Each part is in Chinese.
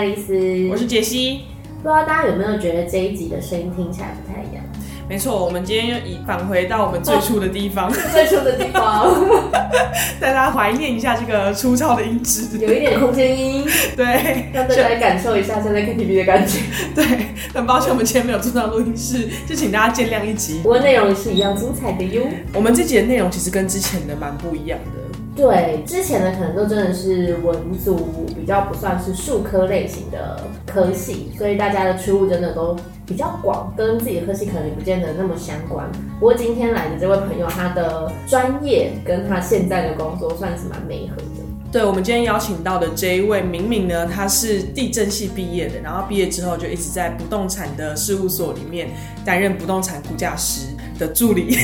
爱丽丝，我是杰西。不知道大家有没有觉得这一集的声音听起来不太一样？没错，我们今天又以返回到我们最初的地方，最初的地方，带大家怀念一下这个粗糙的音质，有一点空间音，对，让大家来感受一下现在 KTV 的感觉。对，很抱歉我们今天没有做到录音室，就请大家见谅一集。不过内容也是一样精彩的哟。我们这集的内容其实跟之前的蛮不一样的。对，之前的可能都真的是文组比较不算是数科类型的科系，所以大家的出路真的都比较广，跟自己的科系可能也不见得那么相关。不过今天来的这位朋友，他的专业跟他现在的工作算是蛮美合的。对，我们今天邀请到的这一位明明呢，他是地震系毕业的，然后毕业之后就一直在不动产的事务所里面担任不动产估价师的助理，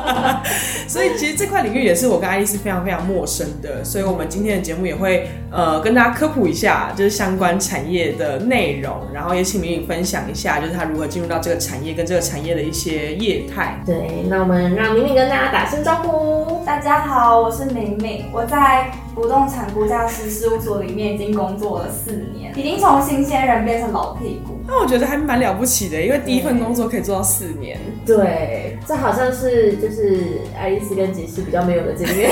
所以其实这块领域也是我跟爱丽丝非常非常陌生的，所以我们今天的节目也会呃跟大家科普一下，就是相关产业的内容，然后也请明明分享一下，就是他如何进入到这个产业跟这个产业的一些业态。对，那我们让明明跟大家打声招呼。大家好，我是明明，我在不动产估价师事务所里面已经工作了四年，已经从新鲜人变成老屁股。那我觉得还蛮了不起的，因为第一份工作可以做到四年。对，这好像是就是爱丽丝跟杰西比较没有的经验，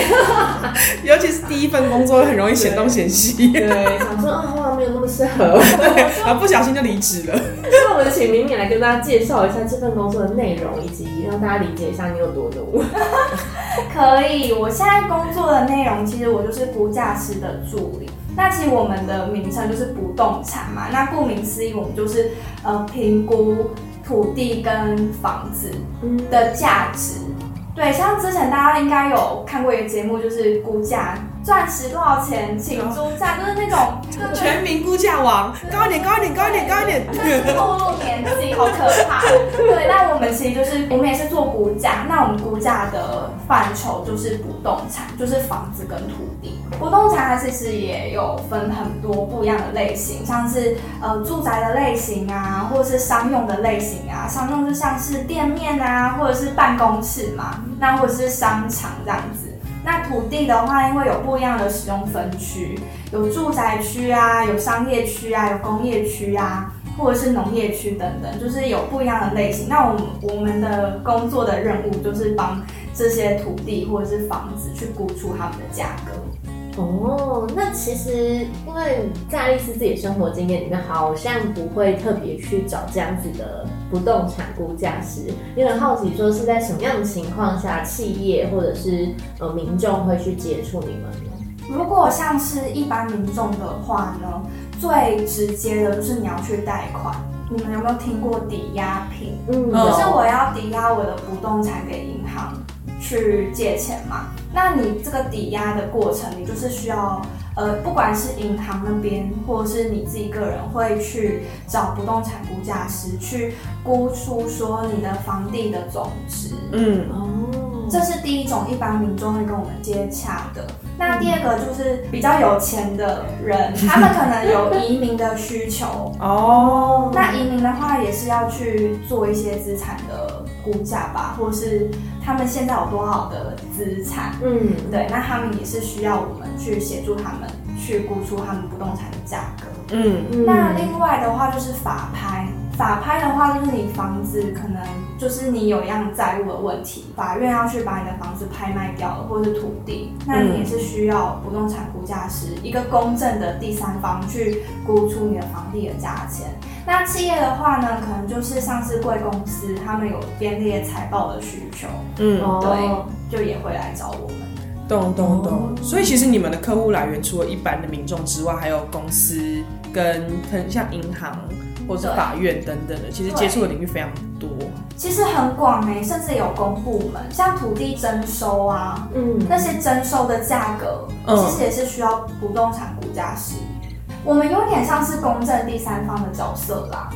尤其是第一份工作很容易显东显西。对，想说啊，哇，没有那么适合，对，然后不小心就离职了。那我们请明敏来跟大家介绍一下这份工作的内容，以及让大家理解一下你有多努。可以，我现在工作的内容其实我就是副驾驶的助理。那其实我们的名称就是不动产嘛，那顾名思义，我们就是呃评估土地跟房子的价值。对，像之前大家应该有看过一个节目，就是估价钻石多少钱，请租价，就是那种 全民估价王，高一点，高一点，高一点，高一点，透露年纪，好可怕。对，那我们其实就是我们也是做估价，那我们估价的范畴就是不动产，就是房子跟土地。不动产它其实也有分很多不一样的类型，像是呃住宅的类型啊，或者是商用的类型啊，商用就像是店面啊，或者是办公室嘛。那或者是商场这样子，那土地的话，因为有不一样的使用分区，有住宅区啊，有商业区啊，有工业区啊，或者是农业区等等，就是有不一样的类型。那我们我们的工作的任务就是帮这些土地或者是房子去估出他们的价格。哦，那其实因为在爱丽丝自己生活经验里面，好像不会特别去找这样子的不动产估价师。你很好奇，说是在什么样的情况下，企业或者是呃民众会去接触你们呢？如果像是一般民众的话呢，最直接的就是你要去贷款。你们有没有听过抵押品？嗯，就是我要抵押我的不动产给银行。去借钱嘛？那你这个抵押的过程，你就是需要，呃，不管是银行那边，或者是你自己个人，会去找不动产估价师去估出说你的房地的总值。嗯，哦，这是第一种一般民众会跟我们接洽的。那第二个就是比较有钱的人，他们可能有移民的需求。哦，那移民的话也是要去做一些资产的估价吧，或是。他们现在有多少的资产？嗯，对，那他们也是需要我们去协助他们去估出他们不动产的价格。嗯，那另外的话就是法拍，法拍的话就是你房子可能就是你有一样债务的问题，法院要去把你的房子拍卖掉了，或者是土地，那你也是需要不动产估价师一个公正的第三方去估出你的房地的价钱。那企业的话呢，可能就是上市贵公司，他们有编列财报的需求，嗯，对，就也会来找我们。懂懂懂。所以其实你们的客户来源除了一般的民众之外，还有公司跟很像银行或者法院等等的，其实接触的领域非常多。其实很广诶，甚至有公部门，像土地征收啊，嗯，那些征收的价格，其实也是需要不动产估价师。我们有点像是公正第三方的角色啦，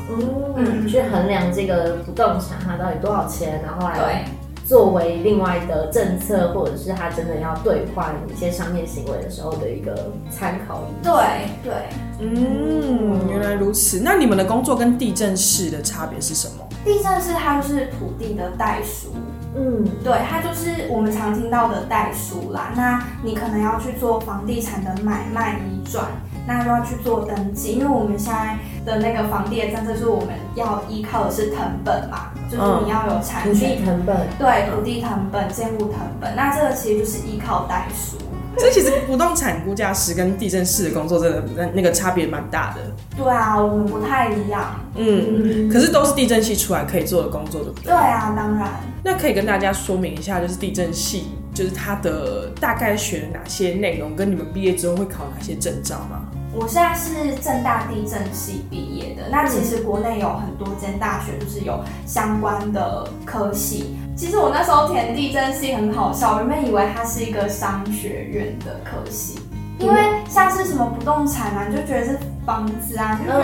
嗯，去衡量这个不动产它到底多少钱，然后来作为另外的政策，或者是它真的要兑换一些商业行为的时候的一个参考依据。对对，嗯，原来如此。那你们的工作跟地震室的差别是什么？地震室它就是土地的代书。嗯，对，它就是我们常听到的代书啦。那你可能要去做房地产的买卖移转，那就要去做登记，因为我们现在的那个房地的政策是我们要依靠的是藤本嘛，就是你要有产权藤本，对，土地藤本、建物藤本，那这个其实就是依靠代书。这其实不动产估价师跟地震师的工作真的那那个差别蛮大的。对啊，我们不太一样。嗯，可是都是地震系出来可以做的工作，对不对？对啊，当然。那可以跟大家说明一下，就是地震系，就是它的大概学哪些内容，跟你们毕业之后会考哪些证照吗？我现在是正大地震系毕业的。那其实国内有很多间大学就是有相关的科系。其实我那时候填地震系很好笑，原本以为它是一个商学院的科系，因为像是什么不动产啊，你就觉得是房子啊，就觉得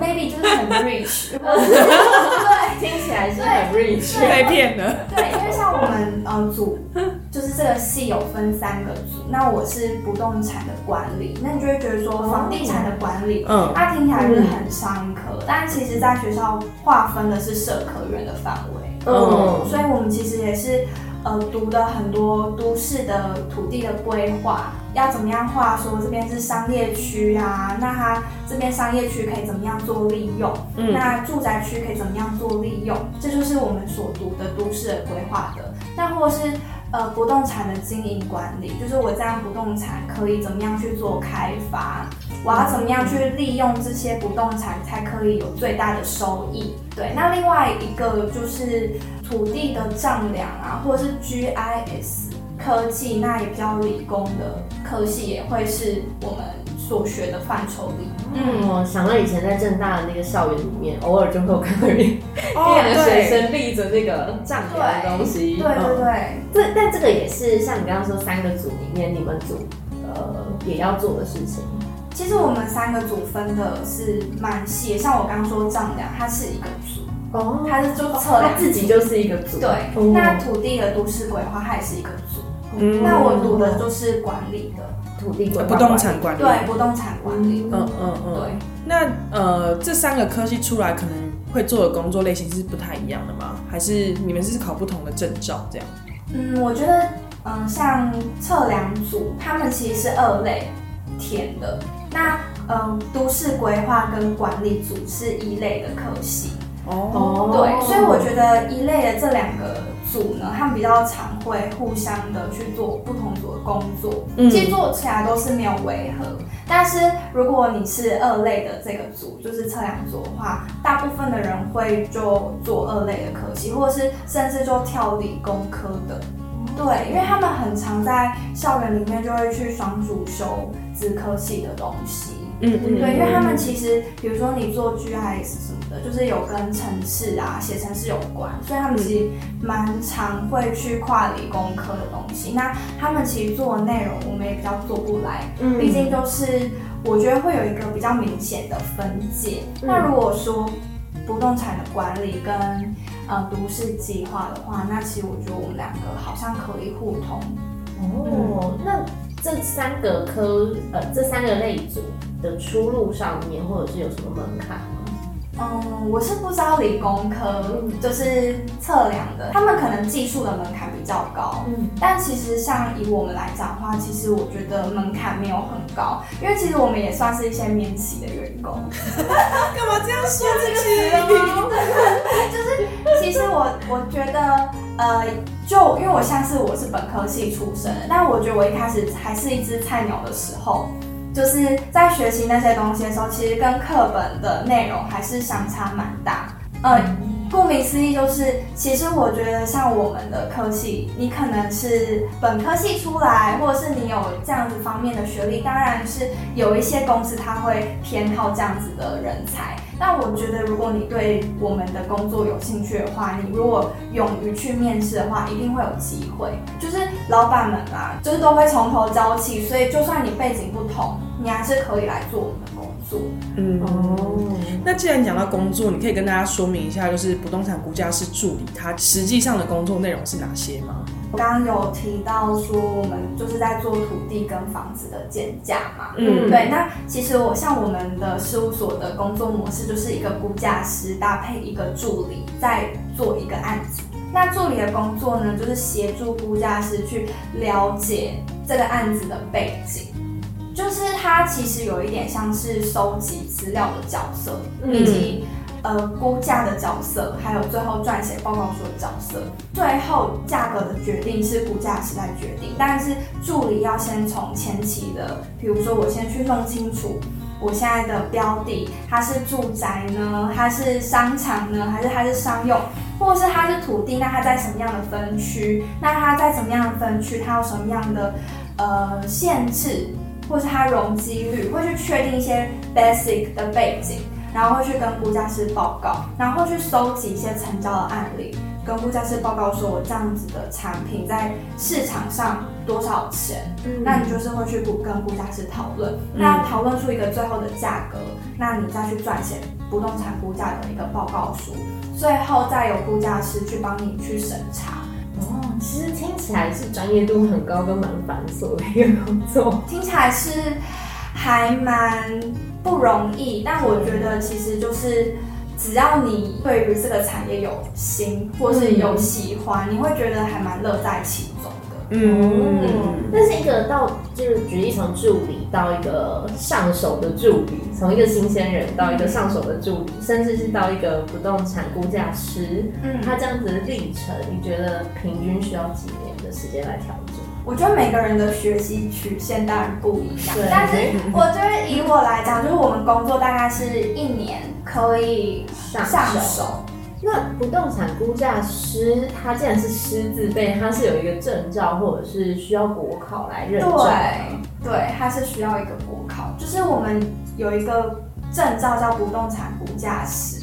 maybe 就是很 rich，对，听起来是很 rich，被骗了。对，因为像我们呃组，就是这个系有分三个组，那我是不动产的管理，那你就会觉得说房地产的管理，嗯，它听起来就是很商科，但其实在学校划分的是社科院的范围。嗯，所以我们其实也是，呃，读的很多都市的土地的规划，要怎么样画？说这边是商业区啊，那它这边商业区可以怎么样做利用？嗯，那住宅区可以怎么样做利用？这就是我们所读的都市的规划的。那或是。呃，不动产的经营管理，就是我这样不动产可以怎么样去做开发？我要怎么样去利用这些不动产才可以有最大的收益？对，那另外一个就是土地的丈量啊，或者是 GIS 科技，那也比较理工的科系也会是我们。所学的范畴里，嗯，我想到以前在正大的那个校园里面，偶尔就会有看到一两个学生立着那个丈量的东西，对对对。这但这个也是像你刚刚说三个组里面，你们组呃也要做的事情。其实我们三个组分的是蛮细，像我刚刚说丈量，它是一个组哦，他是就测量自己就是一个组。对，那土地的都市规划它也是一个组。嗯，那我读的就是管理的。土地不动产管理，对不动产管理，嗯嗯嗯，对。那呃，这三个科系出来，可能会做的工作类型是不太一样的吗？还是你们是考不同的证照这样？嗯，我觉得，嗯，像测量组，他们其实是二类填的。那嗯，都市规划跟管理组是一类的科系。哦，对，所以我觉得一类的这两个。组呢，他们比较常会互相的去做不同组的工作，其实做起来都是没有违和。但是如果你是二类的这个组，就是测量组的话，大部分的人会就做二类的科系，或者是甚至就跳理工科的。对，因为他们很常在校园里面就会去双主修资科系的东西。嗯嗯，对，因为他们其实，比如说你做 GIS 什么的，就是有跟城市啊、写城市有关，所以他们其实蛮常会去跨理工科的东西。那他们其实做的内容，我们也比较做不来，毕竟都是我觉得会有一个比较明显的分界。那如果说不动产的管理跟呃都市计划的话，那其实我觉得我们两个好像可以互通。哦，那。这三个科，呃，这三个类组的出路上面，或者是有什么门槛吗？嗯，我是不知道理工科就是测量的，他们可能技术的门槛比较高。嗯，但其实像以我们来讲的话，其实我觉得门槛没有很高，因为其实我们也算是一些免洗的员工。干嘛这样说这个词？就是其实我我觉得，呃，就因为我像是我是本科系出身，但我觉得我一开始还是一只菜鸟的时候。就是在学习那些东西的时候，其实跟课本的内容还是相差蛮大。呃，顾名思义，就是其实我觉得像我们的科系，你可能是本科系出来，或者是你有这样子方面的学历，当然是有一些公司他会偏好这样子的人才。那我觉得，如果你对我们的工作有兴趣的话，你如果勇于去面试的话，一定会有机会。就是老板们啊，就是都会从头教起，所以就算你背景不同，你还是可以来做作。嗯哦，那既然讲到工作，你可以跟大家说明一下，就是不动产估价师助理，他实际上的工作内容是哪些吗？我刚刚有提到说，我们就是在做土地跟房子的建价嘛。嗯，对。那其实我像我们的事务所的工作模式，就是一个估价师搭配一个助理，在做一个案子。那助理的工作呢，就是协助估价师去了解这个案子的背景，就是它其实有一点像是收集资料的角色，以及。呃，估价的角色，还有最后撰写报告书的角色，最后价格的决定是估价师来决定，但是助理要先从前期的，比如说我先去弄清楚我现在的标的，它是住宅呢，它是商场呢，还是它是商用，或者是它是土地，那它在什么样的分区？那它在什么样的分区？它有什么样的呃限制，或是它容积率，会去确定一些 basic 的背景。然后会去跟估价师报告，然后去收集一些成交的案例，跟估价师报告说，我这样子的产品在市场上多少钱？嗯，那你就是会去跟跟估价师讨论，那讨论出一个最后的价格，那你再去撰写不动产估价的一个报告书，最后再由估价师去帮你去审查。哦，其实听起来是专业度很高跟蛮繁琐的一个工作，听起来是还蛮。不容易，但我觉得其实就是，只要你对于这个产业有心，或是有喜欢，你会觉得还蛮乐在其中的。嗯，那是一个到就是举例从助理到一个上手的助理，从一个新鲜人到一个上手的助理，甚至是到一个不动产估价师，嗯，他这样子的历程，你觉得平均需要几年的时间来调整？我觉得每个人的学习曲线当然不一样，但是我觉得以我来讲，就是我们工作大概是一年可以上手。那不动产估价师，他既然是师字辈，他是有一个证照，或者是需要国考来认证对，对，他是需要一个国考，就是我们有一个证照叫不动产估价师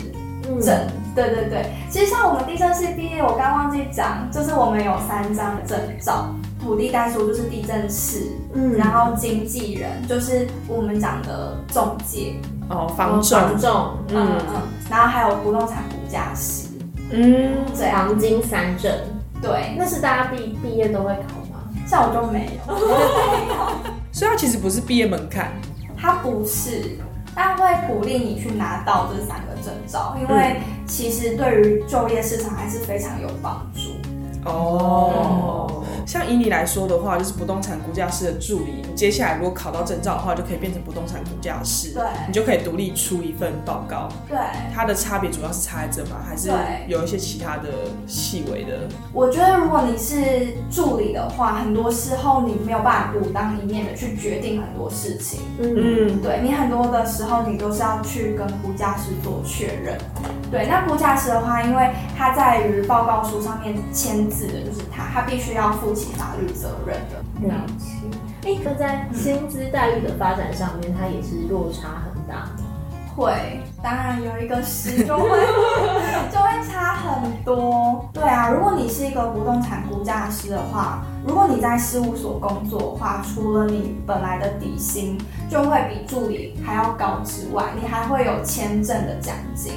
证。对对对，其实像我们地震系毕业，我刚忘记讲，就是我们有三张证照。土地代书就是地震师，嗯，然后经纪人就是我们讲的中介哦，房仲，嗯嗯，然后还有不动产估价师，嗯，黄金三证，对，那是大家毕毕业都会考吗？像我就没有，所以它其实不是毕业门槛，它不是，但会鼓励你去拿到这三个证照，因为其实对于就业市场还是非常有帮助。哦。像以你来说的话，就是不动产估价师的助理。你接下来如果考到证照的话，就可以变成不动产估价师。对，你就可以独立出一份报告。对，它的差别主要是差在这吗？还是有一些其他的细微的？我觉得如果你是助理的话，很多时候你没有办法独当一面的去决定很多事情。嗯，对你很多的时候你都是要去跟估价师做确认。对，那估价师的话，因为他在于报告书上面签字的就是他，他必须要负起法律责任的。了解。哎，那在薪资待遇的发展上面，它也是落差很大。会，当然有一个时就会 就会差很多。对啊，如果你是一个不动产估价师的话，如果你在事务所工作的话，除了你本来的底薪就会比助理还要高之外，你还会有签证的奖金。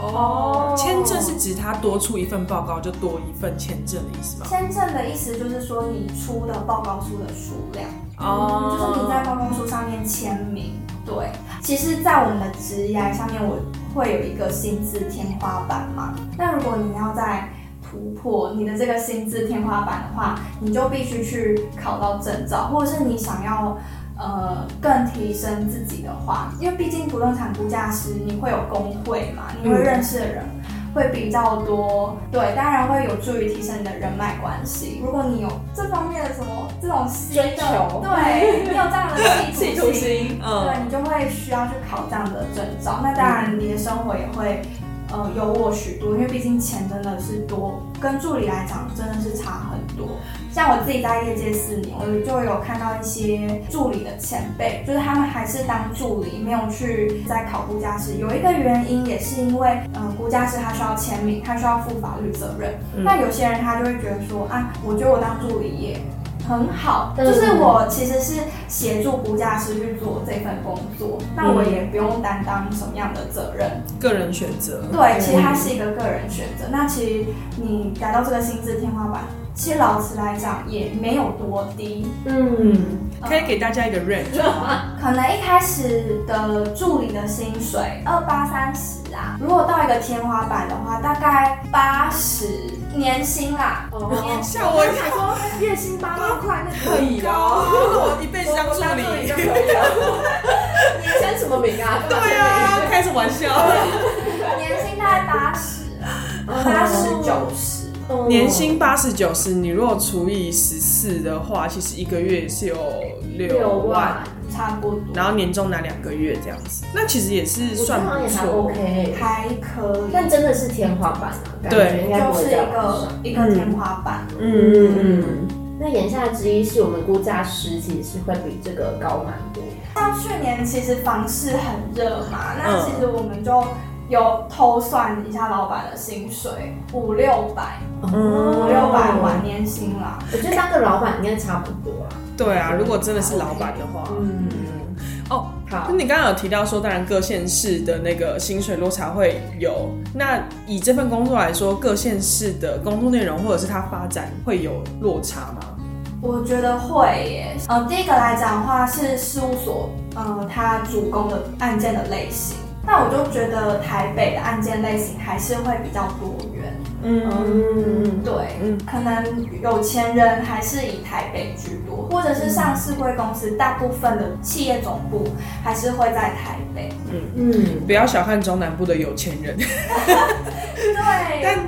哦，签证是指他多出一份报告就多一份签证的意思吗？签证的意思就是说你出的报告书的数量，哦，就是你在报告书上面签名。对，其实，在我们的职涯上面，我会有一个薪资天花板嘛。那如果你要在突破你的这个薪资天花板的话，你就必须去考到证照，或者是你想要。呃，更提升自己的话，因为毕竟不动产估价师，你会有工会嘛，你会认识的人会比较多，对，当然会有助于提升你的人脉关系。如果你有这方面的什么这种追求，对你有这样的企图心，对你就会需要去考这样的证照。那当然，你的生活也会。呃，有我许多，因为毕竟钱真的是多，跟助理来讲真的是差很多。像我自己在业界四年，我就有看到一些助理的前辈，就是他们还是当助理，没有去在考估价师。有一个原因也是因为，呃，估价师他需要签名，他需要负法律责任。那有些人他就会觉得说，啊，我觉得我当助理也。很好，就是我其实是协助估价师去做这份工作，那我也不用担当什么样的责任。个人选择。对，其实它是一个个人选择。那其实你达到这个薪资天花板，其实老实来讲也没有多低。嗯，可以给大家一个 range 吗？可能一开始的助理的薪水二八三十啊，如果到一个天花板的话，大概八十年薪啦。哦，吓我一跳！说月薪八万块，那可以高，我一辈子当助理就可以了。你签什么名啊？对啊，开什么玩笑？年薪大概八十啊，八十九十。年薪八十九十，你如果除以十四的话，其实一个月是有六万，差不多。然后年终拿两个月这样子，那其实也是算不错，OK，还可以。但真的是天花板啊，对，就是一个一个天花板。嗯嗯嗯。那言下之意是我们估价师其实是会比这个高蛮多。像去年其实房市很热嘛，那其实我们就。有偷算一下老板的薪水，五六百，五六百晚年薪啦。我觉得当个老板应该差不多啦。对啊，如果真的是老板的话，嗯，哦，好。那你刚刚有提到说，当然各县市的那个薪水落差会有。那以这份工作来说，各县市的工作内容或者是它发展会有落差吗？我觉得会耶。呃，第一个来讲的话是事务所，呃，它主攻的案件的类型。那我就觉得台北的案件类型还是会比较多元，嗯，对，可能有钱人还是以台北居多，或者是上市贵公司，大部分的企业总部还是会在台北，嗯嗯，不要小看中南部的有钱人，对，但。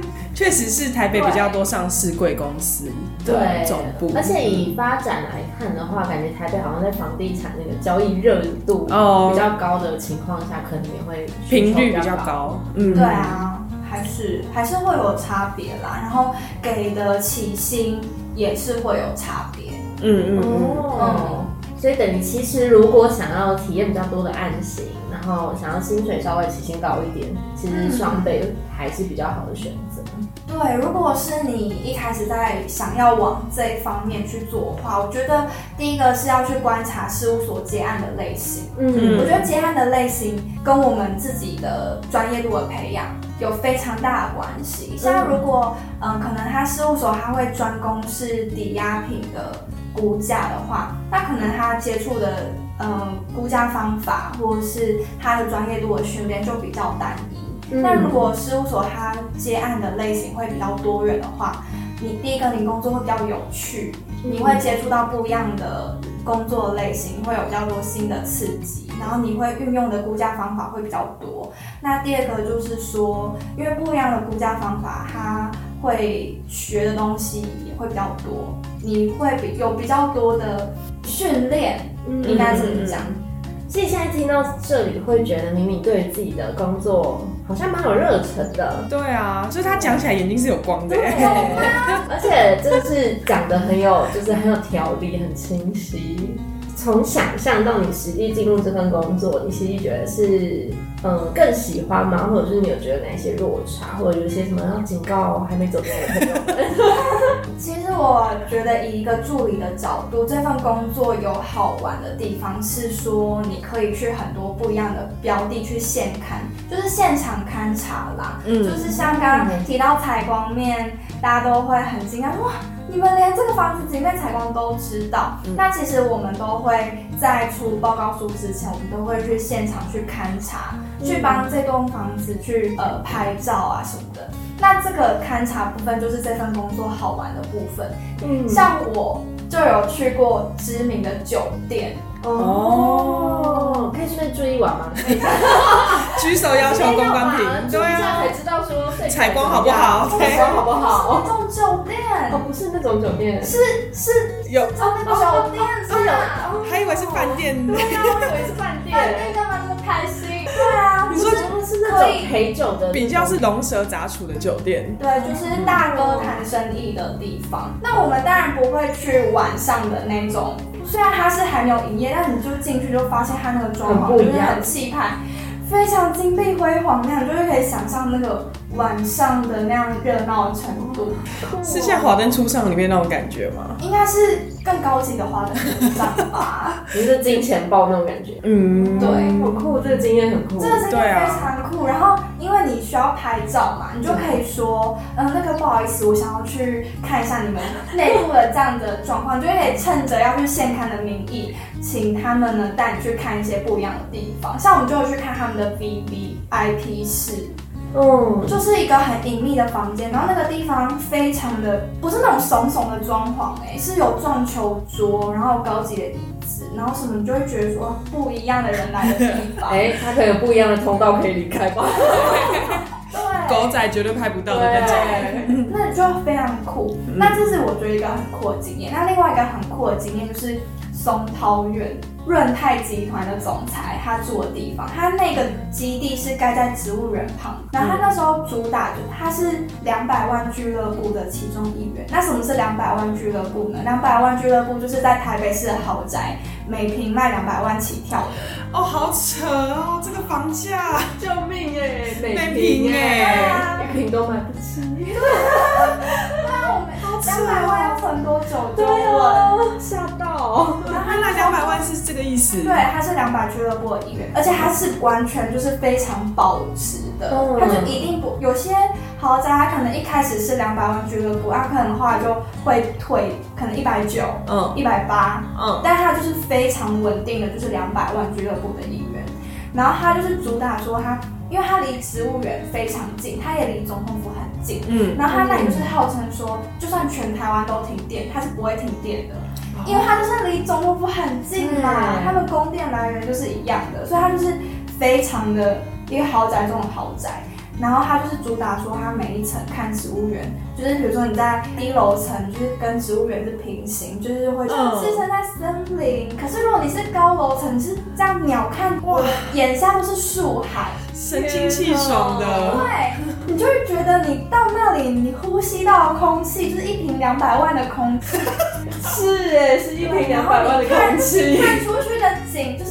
确实是台北比较多上市贵公司对总部，而且以发展来看的话，感觉台北好像在房地产那个交易热度比较高的情况下，可能也会频率比较高。嗯，对啊，还是还是会有差别啦。然后给的起薪也是会有差别。嗯嗯哦，所以等于其实如果想要体验比较多的案型，然后想要薪水稍微起薪高一点，其实双倍还是比较好的选择。对，如果是你一开始在想要往这方面去做的话，我觉得第一个是要去观察事务所接案的类型。嗯，我觉得接案的类型跟我们自己的专业度的培养有非常大的关系。像如果嗯，可能他事务所他会专攻是抵押品的估价的话，那可能他接触的嗯估价方法或者是他的专业度的训练就比较单一。那如果事务所它接案的类型会比较多元的话，你第一个你工作会比较有趣，你会接触到不一样的工作类型，会有比较多新的刺激，然后你会运用的估价方法会比较多。那第二个就是说，因为不一样的估价方法，它会学的东西也会比较多，你会比有比较多的训练，应该怎么讲？所以现在听到这里，会觉得明明对自己的工作好像蛮有热忱的。对啊，就是他讲起来眼睛是有光的，而且真的是讲的很有，就是很有条理，很清晰。从想象到你实际进入这份工作，你实际觉得是嗯更喜欢吗？或者是你有觉得哪些落差，或者有一些什么要警告还没走的朋友们？其实我觉得以一个助理的角度，这份工作有好玩的地方是说你可以去很多不一样的标的去现勘，就是现场勘察啦。嗯，就是像刚刚提到采光面，大家都会很惊讶哇。你们连这个房子几面采光都知道，那其实我们都会在出报告书之前，我们都会去现场去勘察，去帮这栋房子去呃拍照啊什么的。那这个勘察部分就是这份工作好玩的部分。嗯，像我就有去过知名的酒店。哦，可以顺便住一晚吗？举手要求公关品，对啊，才知道说采光好不好？采光好不好？那种酒店。哦，不是那种酒店，是是有。哦，酒店是有，还以为是饭店，对啊，我以为是饭店，开心？对啊，你说是那种陪酒的，比较是龙蛇杂处的酒店，对，就是大哥谈生意的地方。那我们当然不会去晚上的那种。虽然它是还没有营业，但你就进去就发现它那个装潢就是很气派，非常金碧辉煌那样，就是可以想象那个晚上的那样热闹程度。是像《华灯初上》里面那种感觉吗？应该是更高级的《花灯初上》吧？你是金钱豹那种感觉？嗯，对，很酷，这个经验很酷，这个经验非常酷。然后因为你你需要拍照嘛，你就可以说，嗯，那个不好意思，我想要去看一下你们内部的这样的状况，就可以趁着要去现刊的名义，请他们呢带你去看一些不一样的地方。像我们就会去看他们的 V V I P 室，嗯，就是一个很隐秘的房间，然后那个地方非常的不是那种怂怂的装潢，哎，是有撞球桌，然后高级的椅子。然后什么，你就会觉得说不一样的人来的地方，哎，他可能有不一样的通道可以离开吧。对，狗仔绝对拍不到的那种，那就非常酷。那这是我觉得一个很酷的经验。那另外一个很酷的经验就是松涛苑。润泰集团的总裁，他住的地方，他那个基地是盖在植物园旁。然后他那时候主打，的他是两百万俱乐部的其中一员。那什么是两百万俱乐部呢？两百万俱乐部就是在台北市的豪宅，每平卖两百万起跳的。哦，好扯哦，这个房价，救命 哎，每平哎，一平都买不起。两百万要存多久？对啊，吓到。那两百万是。这个意思，对，他是两百俱乐部的一员，而且他是完全就是非常保值的，他就一定不有些豪宅，他可能一开始是两百万俱乐部，他可能后来就会退，可能一百九，嗯，一百八，嗯，但他就是非常稳定的，就是两百万俱乐部的一员，然后他就是主打说他，因为他离植物园非常近，他也离总统府很近，嗯，然后他那里就是号称说，就算全台湾都停电，它是不会停电的。因为它就是离总统府很近嘛，它的供电来源就是一样的，所以它就是非常的一个豪宅中的豪宅。然后它就是主打说，它每一层看植物园，就是比如说你在低楼层，就是跟植物园是平行，就是会置身在森林。可是如果你是高楼层，是这样鸟看，哇，眼下都是树海，神清气爽的。对，你就会觉得你到那里，你呼吸到的空气就是一瓶两百万的空气。是哎，是一瓶两百万的空气。看出去的景就是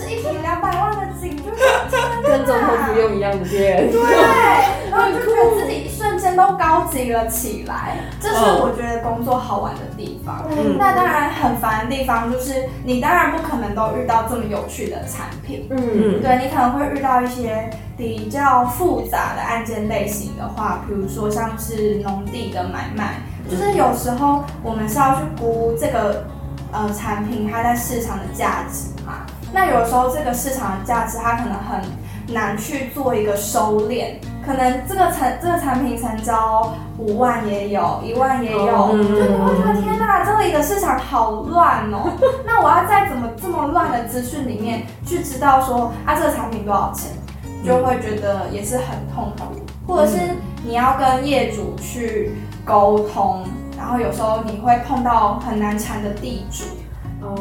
跟总统不用一样的店。对，然后就觉得自己一瞬间都高级了起来。这是我觉得工作好玩的地方。那当然很烦的地方就是，你当然不可能都遇到这么有趣的产品。嗯，对你可能会遇到一些比较复杂的案件类型的话，比如说像是农地的买卖。就是有时候我们是要去估这个呃产品它在市场的价值嘛，那有时候这个市场的价值它可能很难去做一个收敛，可能这个产这个产品成交五万也有一万也有，就你会觉得天哪，这里的市场好乱哦，那我要在怎么这么乱的资讯里面去知道说啊这个产品多少钱，就会觉得也是很痛苦，或者是你要跟业主去。沟通，然后有时候你会碰到很难缠的地主。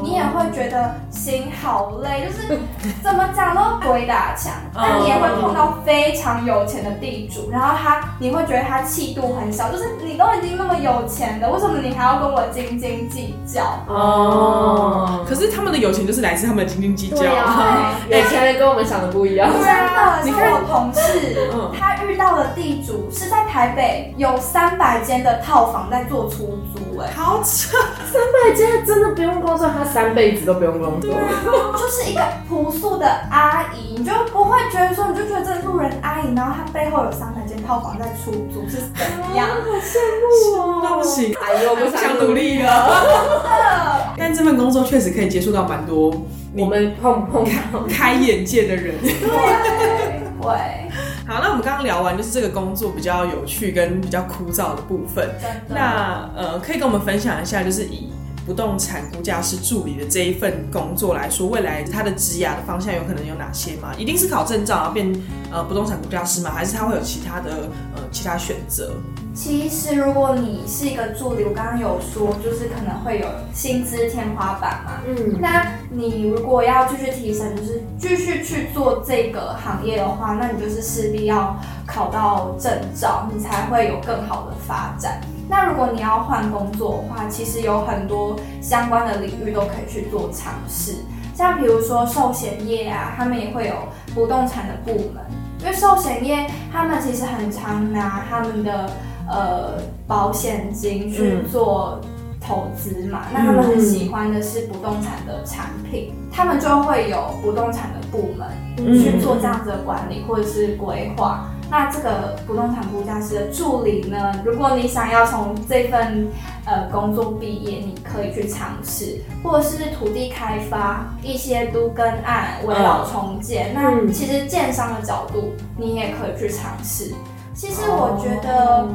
你也会觉得心好累，就是怎么讲都鬼打墙。但你也会碰到非常有钱的地主，然后他你会觉得他气度很小，就是你都已经那么有钱了，为什么你还要跟我斤斤计较？哦，可是他们的有钱就是来自他们的斤斤计较。有钱人跟我们想的不一样。真的，你看我同事，他遇到的地主是在台北有三百间的套房在做出租，哎，好扯，三百间真的不用工作。他三辈子都不用工作，就是一个朴素的阿姨，你就不会觉得说，你就觉得这个路人阿姨，然后她背后有三百间套房在出租，是怎样？好羡慕哦！那不行，哎呦，不想努力了。但这份工作确实可以接触到蛮多我们碰碰开眼界的人。对，会。好，那我们刚刚聊完就是这个工作比较有趣跟比较枯燥的部分。那呃，可以跟我们分享一下，就是以。不动产估价师助理的这一份工作来说，未来他的职涯的方向有可能有哪些吗？一定是考证照然后变呃不动产估价师吗？还是他会有其他的呃其他选择？其实如果你是一个助理，我刚刚有说就是可能会有薪资天花板嘛。嗯，那你如果要继续提升，就是继续去做这个行业的话，那你就是势必要考到证照，你才会有更好的发展。那如果你要换工作的话，其实有很多相关的领域都可以去做尝试，像比如说寿险业啊，他们也会有不动产的部门，因为寿险业他们其实很常拿他们的呃保险金去做投资嘛，那他们很喜欢的是不动产的产品，他们就会有不动产的部门去做这样子的管理或者是规划。那这个不动产估价师的助理呢，如果你想要从这份呃工作毕业，你可以去尝试，或者是土地开发一些都跟案、围绕重建。那其实建商的角度，你也可以去尝试。其实我觉得。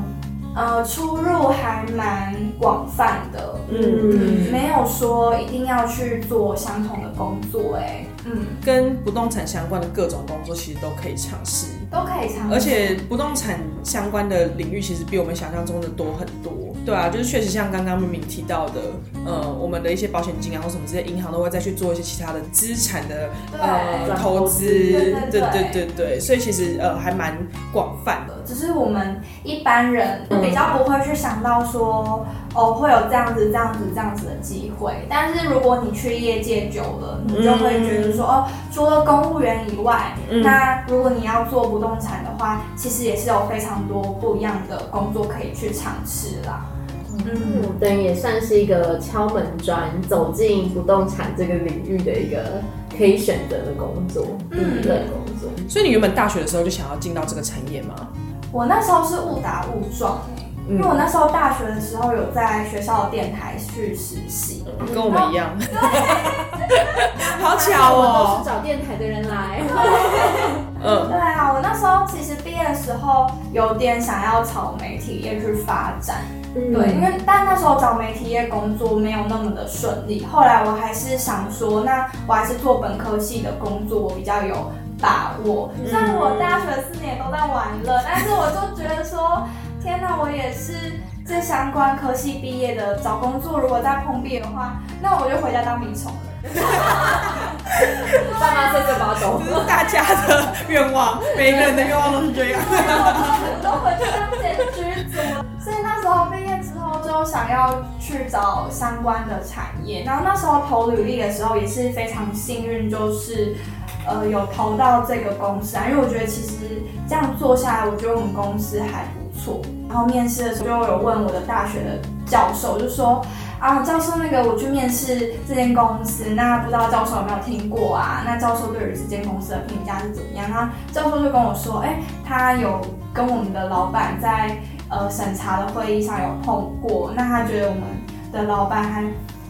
呃，出入还蛮广泛的，嗯，没有说一定要去做相同的工作，哎，嗯，跟不动产相关的各种工作其实都可以尝试，都可以尝试，而且不动产相关的领域其实比我们想象中的多很多。对啊，就是确实像刚刚明明提到的，呃，我们的一些保险金啊或什么这些，银行都会再去做一些其他的资产的呃投资，对对对对，所以其实呃还蛮广泛的。只是我们一般人比较不会去想到说，哦会有这样子这样子这样子的机会。但是如果你去业界久了，你就会觉得说，哦，除了公务员以外，那如果你要做不动产的话，其实也是有非常多不一样的工作可以去尝试啦。嗯，等于也算是一个敲门砖，走进不动产这个领域的一个可以选择的工作，嗯，的工作。所以你原本大学的时候就想要进到这个产业吗？我那时候是误打误撞因为我那时候大学的时候有在学校的电台去实习，跟我们一样。好巧哦，都是找电台的人来。嗯，对啊，我那时候其实毕业的时候有点想要朝媒体业去发展。对，因为但那时候找媒体业工作没有那么的顺利，后来我还是想说，那我还是做本科系的工作，我比较有把握。虽然我大学四年都在玩乐，但是我就觉得说，天哪，我也是这相关科系毕业的，找工作如果再碰壁的话，那我就回家当米虫了。爸妈这就搞懂，这 是大家的愿望，每个人的愿望都是这样。都回去当剪辑组，所以那时候毕业之后就想要去找相关的产业。然后那时候投履历的时候也是非常幸运，就是呃有投到这个公司啊。因为我觉得其实这样做下来，我觉得我们公司还不错。然后面试的时候就有问我的大学的教授，就说。啊，教授，那个我去面试这间公司，那不知道教授有没有听过啊？那教授对于这间公司的评价是怎么样？那教授就跟我说，哎，他有跟我们的老板在呃审查的会议上有碰过，那他觉得我们的老板还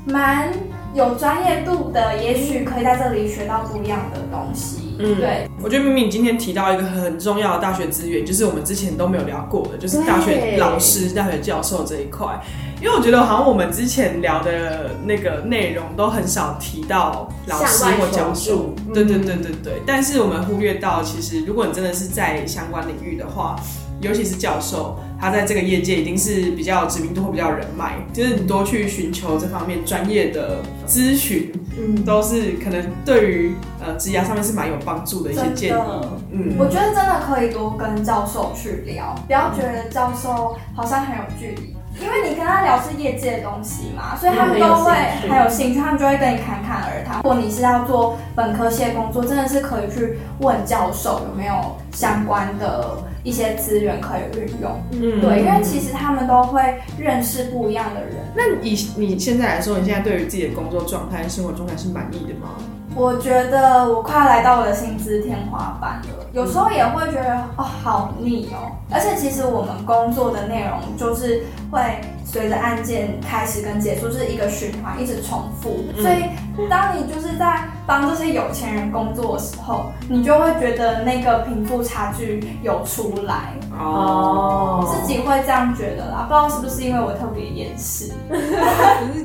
蛮有专业度的，也许可以在这里学到不一样的东西。嗯，对，我觉得明明今天提到一个很重要的大学资源，就是我们之前都没有聊过的，就是大学老师、大学教授这一块。因为我觉得好像我们之前聊的那个内容都很少提到老师或教授，对对对对对。但是我们忽略到，其实如果你真的是在相关领域的话，尤其是教授，他在这个业界一定是比较知名度或比较人脉，就是你多去寻求这方面专业的咨询，嗯，都是可能对于呃职涯上面是蛮有帮助的一些建议。嗯，我觉得真的可以多跟教授去聊，不要觉得教授好像很有距离。因为你跟他聊是业界的东西嘛，所以他们都会很有兴趣，他们就会跟你侃侃而谈。如果你是要做本科系的工作，真的是可以去问教授有没有相关的一些资源可以运用。嗯，对，因为其实他们都会认识不一样的人。那以你现在来说，你现在对于自己的工作状态、生活状态是满意的吗？我觉得我快要来到我的薪资天花板了，有时候也会觉得哦好腻哦，而且其实我们工作的内容就是会随着案件开始跟结束是一个循环，一直重复，所以当你就是在帮这些有钱人工作的时候，你就会觉得那个贫富差距有出来。哦，自己会这样觉得啦，不知道是不是因为我特别厌世，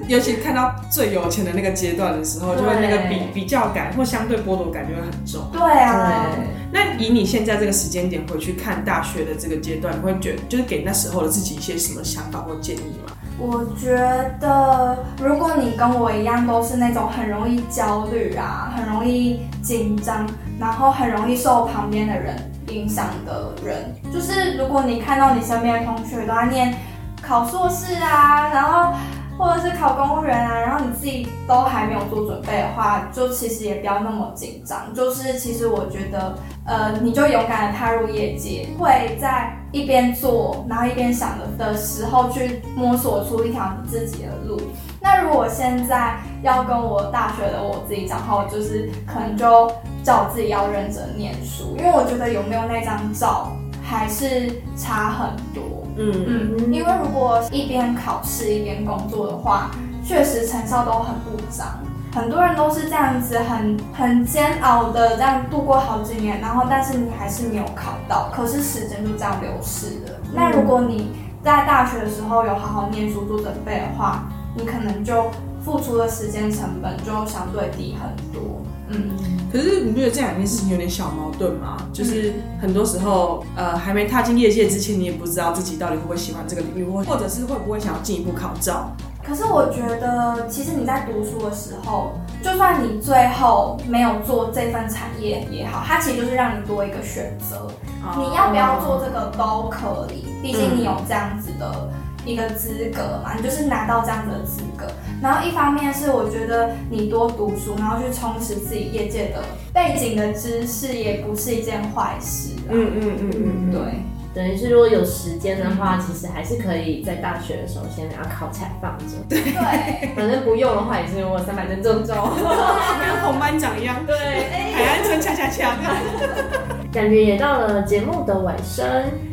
尤其看到最有钱的那个阶段的时候，就会那个比比较。感或相对剥夺感就会很重。对啊，那以你现在这个时间点回去看大学的这个阶段，你会觉得就是给那时候的自己一些什么想法或建议吗？我觉得，如果你跟我一样都是那种很容易焦虑啊，很容易紧张，然后很容易受旁边的人影响的人，就是如果你看到你身边的同学都在念考硕士啊，然后。或者是考公务员啊，然后你自己都还没有做准备的话，就其实也不要那么紧张。就是其实我觉得，呃，你就勇敢的踏入业界，会在一边做，然后一边想的的时候，去摸索出一条你自己的路。那如果现在要跟我大学的我自己讲话，就是可能就叫我自己要认真念书，因为我觉得有没有那张照。还是差很多。嗯嗯，因为如果一边考试一边工作的话，确实成效都很不彰。很多人都是这样子，很很煎熬的这样度过好几年，然后但是你还是没有考到，可是时间就这样流逝了。那如果你在大学的时候有好好念书做准备的话，你可能就付出的时间成本就相对低很多。嗯，可是你不觉得这两件事情有点小矛盾吗？就是很多时候，呃，还没踏进业界之前，你也不知道自己到底会不会喜欢这个领域，或或者是会不会想要进一步考照。可是我觉得，其实你在读书的时候，就算你最后没有做这份产业也好，它其实就是让你多一个选择。你要不要做这个都可以，毕竟你有这样子的一个资格嘛，你就是拿到这样子的资格。然后一方面是我觉得你多读书，然后去充实自己业界的背景的知识，也不是一件坏事。嗯嗯嗯嗯，对。等于是如果有时间的话，其实还是可以在大学的时候先把它考起来放着。对，反正不用的话也是我三百分中中，跟红班长一样。对，海岸村恰恰恰。感觉也到了节目的尾声，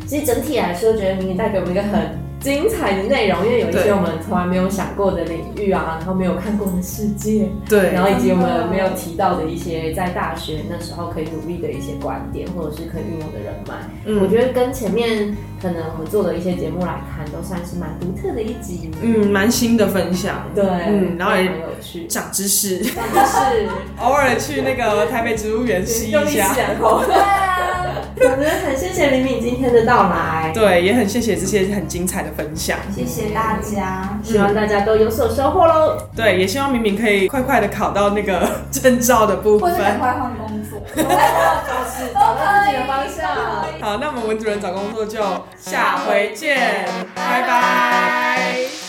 其实整体来说，觉得明年带给我们一个很。精彩的内容，因为有一些我们从来没有想过的领域啊，然后没有看过的世界，对，然后以及我们没有提到的一些在大学那时候可以努力的一些观点，或者是可以运用的人脉。嗯，我觉得跟前面可能我们做的一些节目来看，都算是蛮独特的一集。嗯，蛮新的分享。对，嗯，然后也很有趣，长知识，长知识，偶尔去那个台北植物园吸一下。我们很谢谢李敏今天的到来，对，也很谢谢这些很精彩的分享，谢谢大家，希望大家都有所收获喽。对，也希望敏敏可以快快的考到那个 证照的部分，或者快换工作，找到自己的方向。好，那我们文主任找工作就下回见，拜拜。